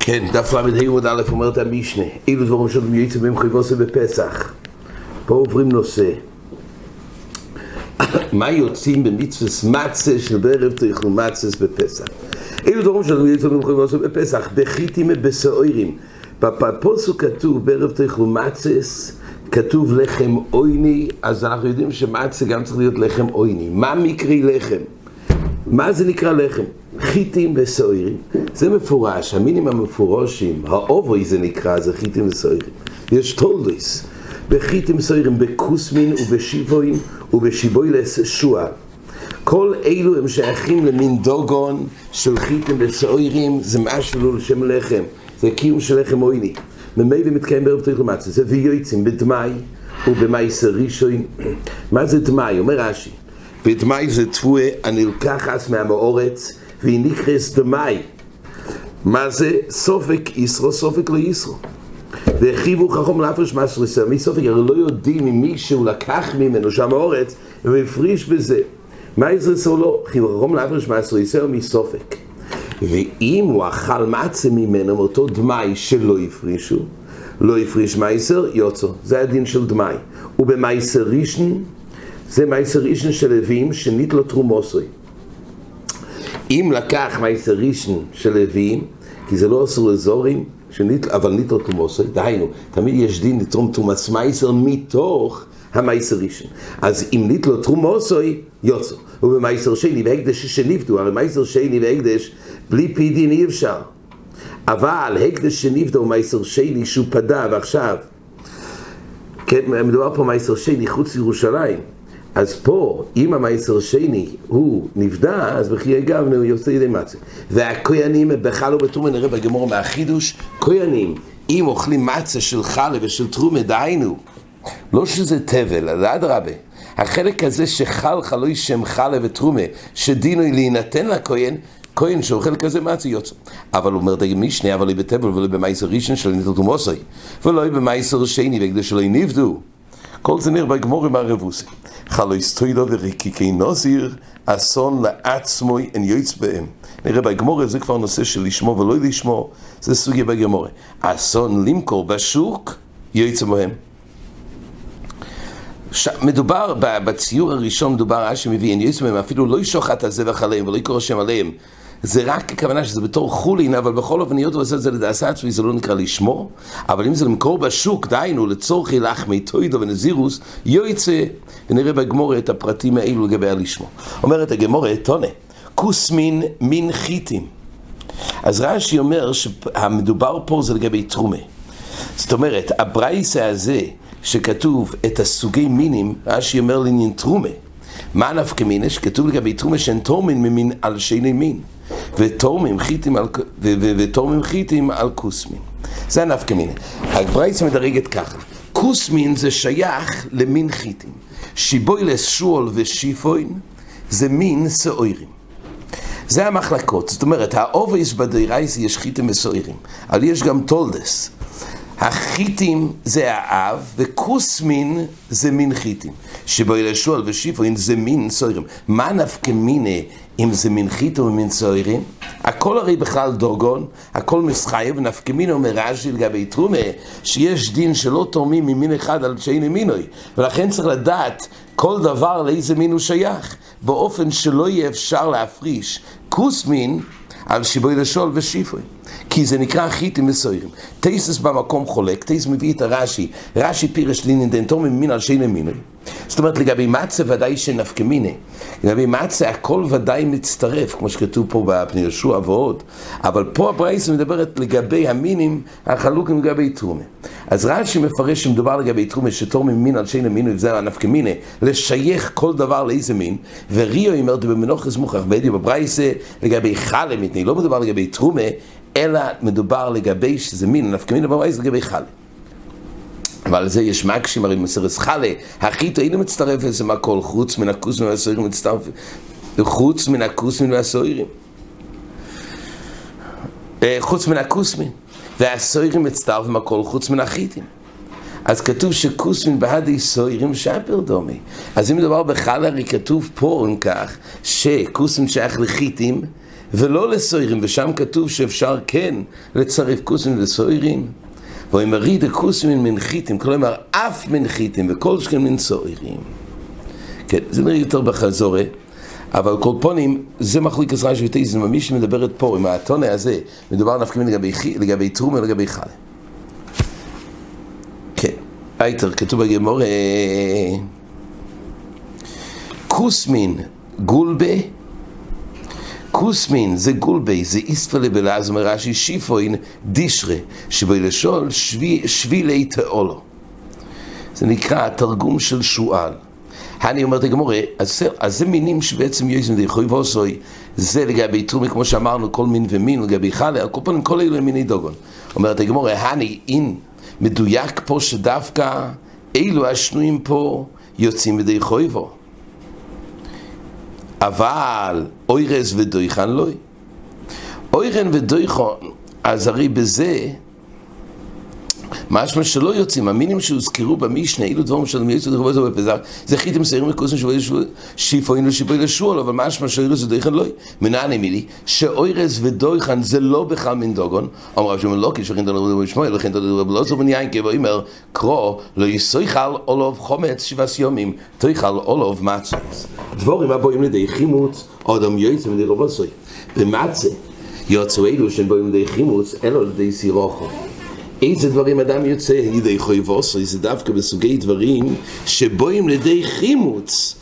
כן, דף ל"ה עמוד א' אומרת המשנה, אילו דברים של יצא בהם חייבוסי בפסח. פה עוברים נושא. מה יוצאים במצווה מצה של בערב תאכלו מצס בפסח? אילו דברים של יצא בהם חייבוסי בפסח, דחיתים בסעורים. בפוסק כתוב בערב תאכלו מצס, כתוב לחם עויני, אז אנחנו יודעים שמצה גם צריך להיות לחם עויני. מה מקרי לחם? מה זה נקרא לחם? חיטים וסוירים, זה מפורש, המינים המפורשים, האובוי זה נקרא, זה חיטים וסוירים. יש תולדוס, בחיטים וסוירים, בכוסמין ובשיבוין ובשיבוילס שועה. כל אלו הם שייכים למין דוגון של חיטים וסוירים, זה משהו לשם לחם, זה קיום של לחם עויני. ממילא מתקיים בערב תריך למצה, זה ויועצים בדמאי ובמייסר ראשון. מה זה דמאי? אומר רש"י. בדמאי זה תבואה הנלקחס מהמאורץ והיא נקרס דמאי. מה זה? סופק ישרו, סופק לא ישרו. והחיבו חכום להפרש מסר ישראל, מי סופק? הרי לא יודעים אם מישהו לקח ממנו שם האורץ והפריש בזה. מה יזרסו לו? חיבו חכום להפרש מסר ישראל מסופק. ואם הוא אכל מצה ממנו, מאותו דמאי שלא הפרישו, לא הפריש מייסר, יוצא. זה הדין של דמאי. ובמייסר ראשון, זה מייסר ראשון של לווים שנית לו תרומוסוי. אם לקח מייסר ראשון של לווים, כי זה לא אסור לזורים, שנית, אבל נית לו תרומוסוי, דהיינו, תמיד יש דין לתרום תרומס מייסר מתוך המייסר ראשון. אז אם נית לו תרומוסוי, יוצא. ובמייסר שני והקדש שנפדו, הרי מייסר שני והקדש בלי פי דין אי אפשר. אבל הקדש שנפדו הוא מייסר שני שהוא פדה ועכשיו, כן, מדובר פה מייסר שני חוץ לירושלים. אז פה, אם המייסר שני הוא נפדה, אז בחיי גבנה הוא יוצא ידי מצה. והכוינים בחלו בתרומה, נראה בגמור מהחידוש, כוינים, אם אוכלים מצה של חלה ושל תרומה, דהיינו, לא שזה תבל, אלא אדרבה. החלק הזה שחל חלוי שם חלה ותרומה, שדינו להינתן לכהן, כהן שאוכל כזה מצה יוצא. אבל הוא אומר די משנה, אבל לא בתבל ולא במייסר ראשון של ניתו תומוסי, ולא במייסר שני, וכדי שלא נפדו. כל זה נראה בגמור עם הרבוסי. חלוי סטוידו וריקיקי נוזיר, אסון לעצמו אין יועץ בהם. נראה בגמור זה כבר נושא של לשמור ולא לשמור, זה סוגיה בגמור. אסון למכור בשוק, יועץ בהם. ש... מדובר, בציור הראשון מדובר רש"י מביא, אין יועץ בהם אפילו לא ישוחט הזבח עליהם ולא יקרא שם עליהם. זה רק הכוונה שזה בתור חולין, אבל בכל אופן היות ועושה את זה לדעשה עצמי, זה לא נקרא לשמור, אבל אם זה למכור בשוק, דהיינו לצורכי לחמי טוידו ונזירוס, יועצה, ונראה בגמורה את הפרטים האלו לגבי הלשמור. אומרת הגמורה, טונה, כוסמין מין חיטים. אז רש"י אומר שהמדובר פה זה לגבי תרומה. זאת אומרת, הברייסה הזה, שכתוב את הסוגי מינים, רש"י אומר לעניין תרומה. מה נפקא מינה? שכתוב לגבי תרומה שאין תורמין ממין על שני מין. ותורמים חיטים על, כוסמין. זה הנפקא מינה. הברייצה מדרגת ככה, כוסמין זה שייך למין חיטים. שיבוילס שול ושיפוין זה מין סעורים. זה המחלקות, זאת אומרת, האובייס בדיירייס יש חיטים וסעורים, אבל יש גם תולדס. החיטים זה האב, וכוסמין זה מין חיטים. שבו ילשול ושיפוין זה מין סוירים. מה נפקא מיני אם זה מין חיטים ומין סוירים? הכל הרי בכלל דורגון, הכל מסחייב, נפקא מיני אומר רש"י לגבי תרומה, שיש דין שלא תורמים ממין אחד על שאין מינוי, ולכן צריך לדעת כל דבר לאיזה מין הוא שייך, באופן שלא יהיה אפשר להפריש כוסמין על שיבוי לשול ושיפוי. כי זה נקרא חיטים וסוירים. טייסס במקום חולק, טייסס מביא את הרש"י, רש"י פירש לינין דנתום ממין על שאין מינוי. זאת אומרת, לגבי מצה ודאי שנפקא מיני. לגבי מצה הכל ודאי מצטרף, כמו שכתוב פה בפני יהושע ועוד. אבל פה הברייס מדברת לגבי המינים החלוקים לגבי תרומה. אז רש"י מפרש שמדובר לגבי תרומה שתורם ממין על שאין מינוי, זה הנפקא מיני, לשייך כל דבר לאיזה מין. וריו אומרת במנוחס מוכרח בדיוק בברייסה לגבי חלה מתני, לא מדובר לגבי תרומה, אלא מדובר לגבי שזה מין, נפקא מיני בברייסה לגבי חלה. אבל על זה יש מקשים, הרי מסרס חלה, החיטו אינו מצטרף לזה מהכל, חוץ מן הכוסמים והסוירים מצטרף, חוץ מן הכוסמים והסוירים. חוץ מן הכוסמים, והסוירים מצטרף מהכל חוץ מן החיטים. אז כתוב שכוסמין בהדי סוירים שפר דומי. אז אם מדובר בחל, הרי כתוב פה אם כך, שכוסמין שייך לחיטים ולא לסוירים, ושם כתוב שאפשר כן לצרף כוסמין לסוירים. ואומר רידה כוסמין מנחיתים, כלומר אף מנחיתים וכל שכן מן סוירים. כן, זה נראה יותר בחזורה. אבל כל פונים, זה מחליק עזרה שביתי, זה ממש שמדברת פה, עם הטונה הזה, מדובר נפקא לגבי, לגבי תרום ולגבי חלה. כן, הייתר, כתוב בגמור, כוסמין גולבה, כוסמין זה גולבה, זה איספלה בלעז מרש"י שיפוין דישרה, שבלשון שבילי תאולו. זה נקרא התרגום של שועל. אני אומרת לגמורה, אז, אז זה מינים שבעצם יועזים דיכוי ועושוי, זה לגבי תרומי, כמו שאמרנו, כל מין ומין, לגבי חלה, כל פנים, כל אלו הם מיני דוגון. אומרת הגמורה, הני, אין מדויק פה שדווקא אלו השנויים פה יוצאים ידי חויבו. אבל אוירס ודויכן לא. אוירן ודויכן, אז הרי בזה משמע שלא יוצאים, המינים שהוזכרו במשנה, אילו דברים של מי יצאו דחובו זו בפזר, זה חיתם סעירים מקוסם שבו יש שיפוין לשיפוי לשואל, אבל משמע שאוירס ודויכן לא. מנען אמילי, שאוירס ודויכן זה לא בכלל מן דוגון, אומר רב שמעון לא כשכן תלו רבי שמואל, וכן רבי לא זו יין, כבו אומר, קרו, לא יסויכל אולוב חומץ שבעס יומים, תויכל אולוב מצות. דבורים הבואים לידי חימוץ, אדם יוצא מדי רבוסוי. במצה, יוצאו אלו שהם לידי חימוץ, אלו לידי סירוחו. איזה דברים אדם יוצא לידי חויבוסוי, זה דווקא בסוגי דברים שבואים לידי חימוץ.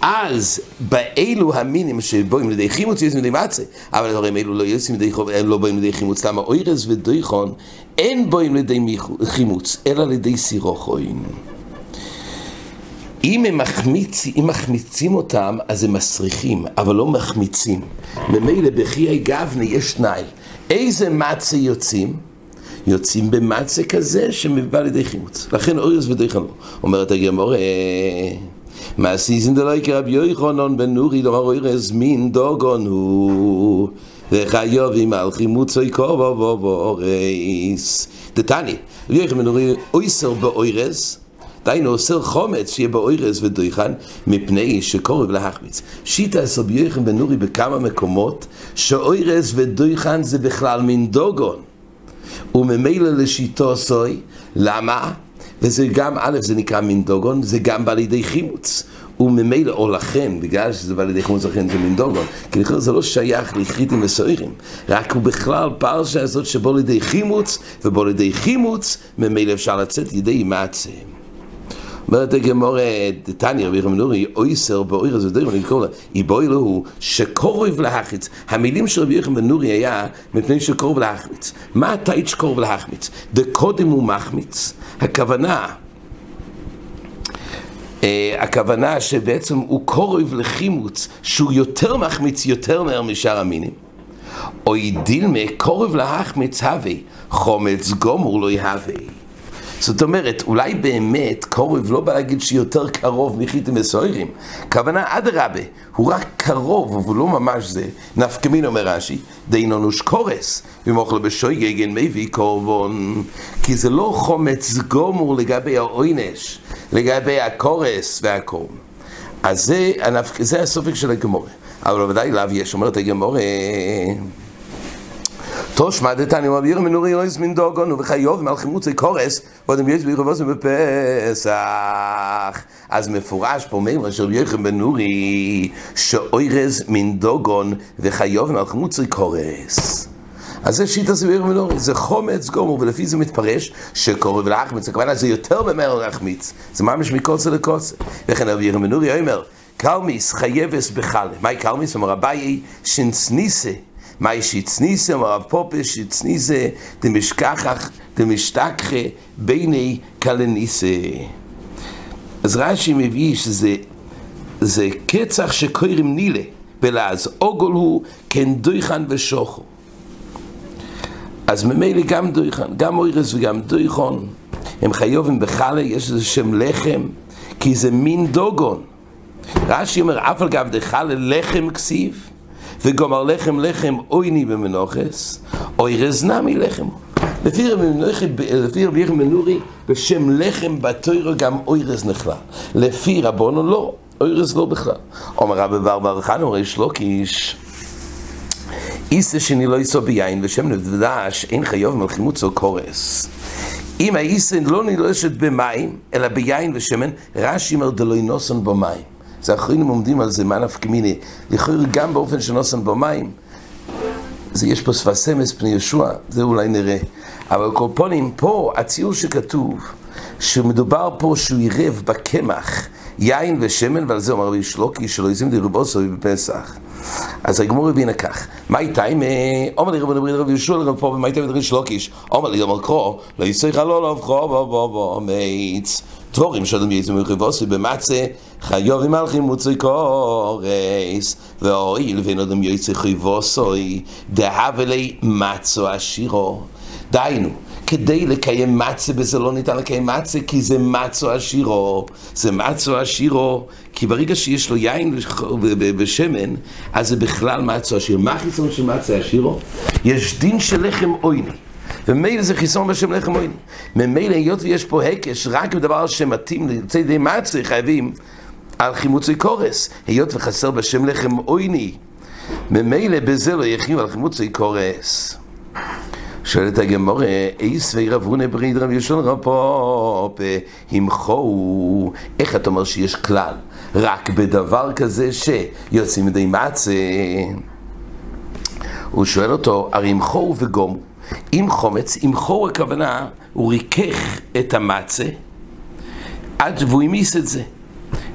אז באלו המינים שבואים לידי חימוץ יוצאים לידי מצה, אבל הדברים אלו לא יוצאים לידי חוב, לא בואים לידי חימוץ, למה אוירס ודויכון אין בואים לידי חימוץ, אלא לידי סירוכוין. אם הם מחמיצ, אם מחמיצים אותם, אז הם מסריחים, אבל לא מחמיצים. ממילא בחיי גבנה יש תנאי. איזה מצה יוצאים? יוצאים במצה כזה שמבא לידי חימוץ. לכן אוריוס ודייכנו. אומרת הגמור, מה סיזן דלא יקרא רבי יוחנן בן נורי דומר אוירס מין דוגון הוא וחיובים על חימוצוי קובו בו באורס. דתני, רבי יוחנן בן נורי אויסר באוירס דיינו אוסר חומץ שיהיה באוירס ודויכן מפני שקורב להחמיץ. שיטה אסר ביוחנן בן נורי בכמה מקומות שאוירס ודויכן זה בכלל מין דוגון. וממילא לשיטו סוי, למה? וזה גם, א', זה נקרא מין דוגון, זה גם בא לידי חימוץ. וממילא, או לכן, בגלל שזה בא לידי חימוץ, לכן זה מין דוגון. כי לכן זה לא שייך לחיטים וסוירים, רק הוא בכלל פרשה הזאת שבו לידי חימוץ, ובו לידי חימוץ, ממילא אפשר לצאת ידי מעצם. אומרת הגמורה, דתניא רבי יחם נורי, אויסר באויר הזה דרך, אני קורא לה, איבוי לו הוא שקורב להחמיץ. המילים של רבי יחם נורי היה מפני שקורב להחמיץ. מה הטייט שקורב להחמיץ? דקודם הוא מחמיץ. הכוונה, הכוונה שבעצם הוא קורב לחימוץ, שהוא יותר מחמיץ יותר מהר משאר המינים. אוי דילמה קורב להחמיץ הווה, חומץ גומור לא יהווה. זאת אומרת, אולי באמת קורב לא בא להגיד שיותר קרוב מחיתם וסוירים. כוונה אדרבה, הוא רק קרוב, אבל לא ממש זה. נפקמין אומר רש"י, דינונוש קורס, ומאכל בשויגגן מביא קורבון. כי זה לא חומץ גומור לגבי העונש, לגבי הקורס והקורבן. אז זה, זה הסופק של הגמורה. אבל בוודאי לאו יש, אומרת הגמורה... תושמע דתני מביר מנורי אויס מן דוגון וחיוב מלכימוצי קורס ואדם יש ביחובוסם בפסח. אז מפורש פה מימר של יחם בן נורי שאוירז מן דוגון וחיוב מלכימוצי קורס. אז זה שיטה זה ביחם בן נורי זה חומץ גומר ולפי זה מתפרש שקורב להחמיץ הכוונה זה יותר ממהר להחמיץ. זה ממש מקוצה לקוצה וכן רבי יחם בן נורי אומר קלמיס חייבס בחלה מהי קלמיס? אומר אביי שנסניסה מאי שיצניסה, אמר רב פופס, שיצניסה, דמשכחך, דמשתכחה, ביני קלניסה. אז רש"י מביא שזה זה קצח שקוראים נילה, בלעז אוגול הוא כן דויכן ושוחו. אז ממילא גם דויכן, גם אוירס וגם דויכון, הם חיובים בחלה, יש איזה שם לחם, כי זה מין דוגון. רש"י אומר, אף על גב דחלה לחם כסיף, וגומר לחם לחם אויני במנוחס, אוי רזנמי לחם. לפי רבי יחם מנורי, בשם לחם בתוירו גם אוירס נכלל. לפי רבונו לא, אוירס לא בכלל. אומר רבי בר בר חנו, ריש לוקיש, איסה שני לא ייסו ביין ושם נבדש, אין חיוב מלחימוצו קורס. אם האיסה לא נלשת במים, אלא ביין ושמן, רש"י אומר דלוי נוסון במים. זה אחרים עומדים על זה, מה נפקא מיני. לכאורה גם באופן שנוסון במים, זה יש פה שפת סמס פני ישוע, זה אולי נראה. אבל קורפונים, פה הציור שכתוב, שמדובר פה שהוא עירב בקמח יין ושמן, ועל זה אומר רבי שלוקי, שלא יזים דרובוסו בפסח. אז הגמור הבינה כך, מה איתה אם אומר לי רבי נברית רבי ישוע לרב פה, ומה איתה מדרין שלוקיש? אומר לי, אומר קרו, לא יסריך לא לבחו בו בו בו מייץ. דבורים שאדם יצא מרחיבוסי במצה, חיוב עם הלכים מוצרי קורס, ואויל ואין אדם יצא חיבוסוי, דהב אלי מצו עשירו. דהיינו, כדי לקיים מצה בזה לא ניתן לקיים מצה כי זה מצו עשירו. זה מצו עשירו כי ברגע שיש לו יין ושמן אז זה בכלל מצו עשירו. מה החיסון של מצה עשירו? יש דין של לחם עויני. ומילא זה חיסון בשם לחם עויני. ממילא היות ויש פה הקש רק בדבר שמתאים ליוצאי די מצה חייבים על חימוצי קורס. היות וחסר בשם לחם עויני ממילא בזה לא יחיו על חימוצי קורס שואלת הגמורה, אייס וירבונה בריד רב ישון רפופ, המחו, איך אתה אומר שיש כלל? רק בדבר כזה שיוצאים מדי מצה. הוא שואל אותו, הרי המחו וגומו. אם חומץ, המחו הכוונה, הוא ריכך את המצה, עד והוא המיס את זה.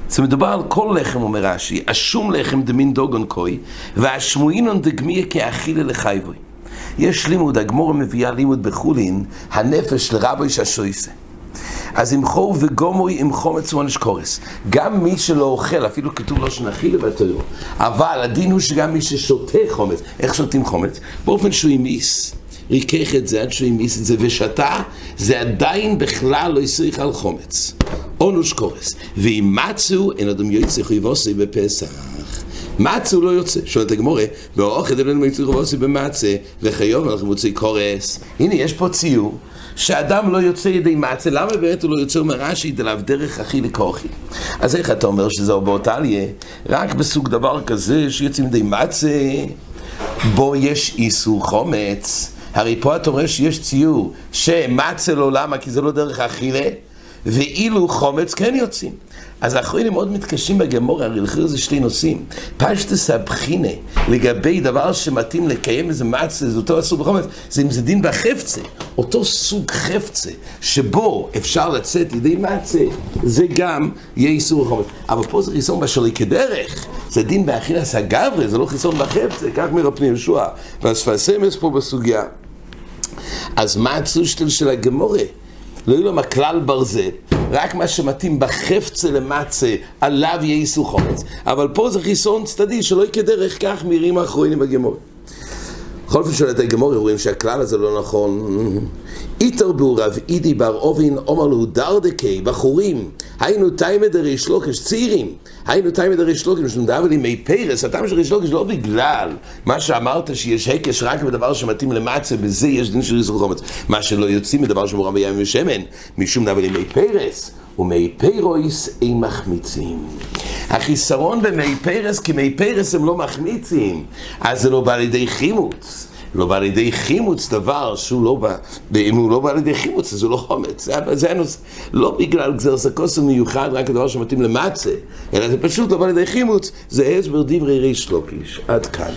זה מדובר על כל לחם, אומר רש"י, השום לחם דמין דוגון קוי, והשמועינון דגמיה כאכילה לחייבוי. יש לימוד, הגמורה מביאה לימוד בחולין, הנפש לרבי ששויסה. אז עם חור וגומוי עם חומץ ועונש קורס. גם מי שלא אוכל, אפילו כתוב לו שנכי לבטלו, אבל הדין הוא שגם מי ששותה חומץ, איך שותים חומץ? באופן שהוא המיס, ריכך את זה עד שהוא המיס את זה ושתה, זה עדיין בכלל לא יסריך על חומץ. עונש קורס. ואם מצו, אין אדם יוצא חייבוסי בפסח. מצה הוא לא יוצא. שואלת הגמורה, באוכל אלוהים מיצוי רבוסי במצה, וחיוב אנחנו מוציא קורס. הנה, יש פה ציור. שאדם לא יוצא ידי מצה, למה באמת הוא לא יוצא מרש"י דלאו דרך אחי לכוחי? אז איך אתה אומר שזהו באותליה? רק בסוג דבר כזה שיוצאים ידי מצה, בו יש איסור חומץ. הרי פה אתה רואה שיש ציור שמצה לא למה? כי זה לא דרך אכילה, ואילו חומץ כן יוצאים. אז האחרונים מאוד מתקשים בגמור, הרי לכאורה זה שני נושאים. פשטס הבחינה לגבי דבר שמתאים לקיים איזה מצה, זה אותו אסור בחומץ, זה אם זה דין בחפצה, אותו סוג חפצה, שבו אפשר לצאת ידי מצה, זה גם יהיה איסור בחומץ. אבל פה זה חיסון בשלי כדרך, זה דין באכילס הגברי, זה לא חיסון בחפצה, כך מרפני ישוע. והספסמס פה בסוגיה. אז מה הצושטל של הגמורה? לא יהיו להם הכלל ברזל, רק מה שמתאים בחפצה למצה, עליו יהיה איסור חומץ. אבל פה זה חיסון צדדי, שלא יהיה כדרך כך מירים האחרונים בגמור. בכל אופן שואלת הגמור, רואים שהכלל הזה לא נכון. איתר בור רב אידי בר אובין אומר לו דרדקי, בחורים, היינו תיימד הריש לוקש, צעירים, היינו תיימד הריש לוקש, שנדבר לי מי פרס, הטעם של ריש לוקש לא בגלל מה שאמרת שיש הקש רק בדבר שמתאים למצה, בזה יש דין של איסור חומץ. מה שלא יוצאים מדבר שמורם בים ושמן, משום דבר לי מי פרס. ומי פירויס אין מחמיצים. החיסרון במי פרס, כי מי פרס הם לא מחמיצים, אז זה לא בא לידי חימוץ. לא בא לידי חימוץ דבר שהוא לא בא, אם הוא לא בא לידי חימוץ אז הוא לא חומץ, זה, זה הנושא, לא בגלל גזר סקוסו מיוחד, רק הדבר שמתאים למצה, אלא זה פשוט לא בא לידי חימוץ, זה הסבר דברי ריש לוקיש, עד כאן.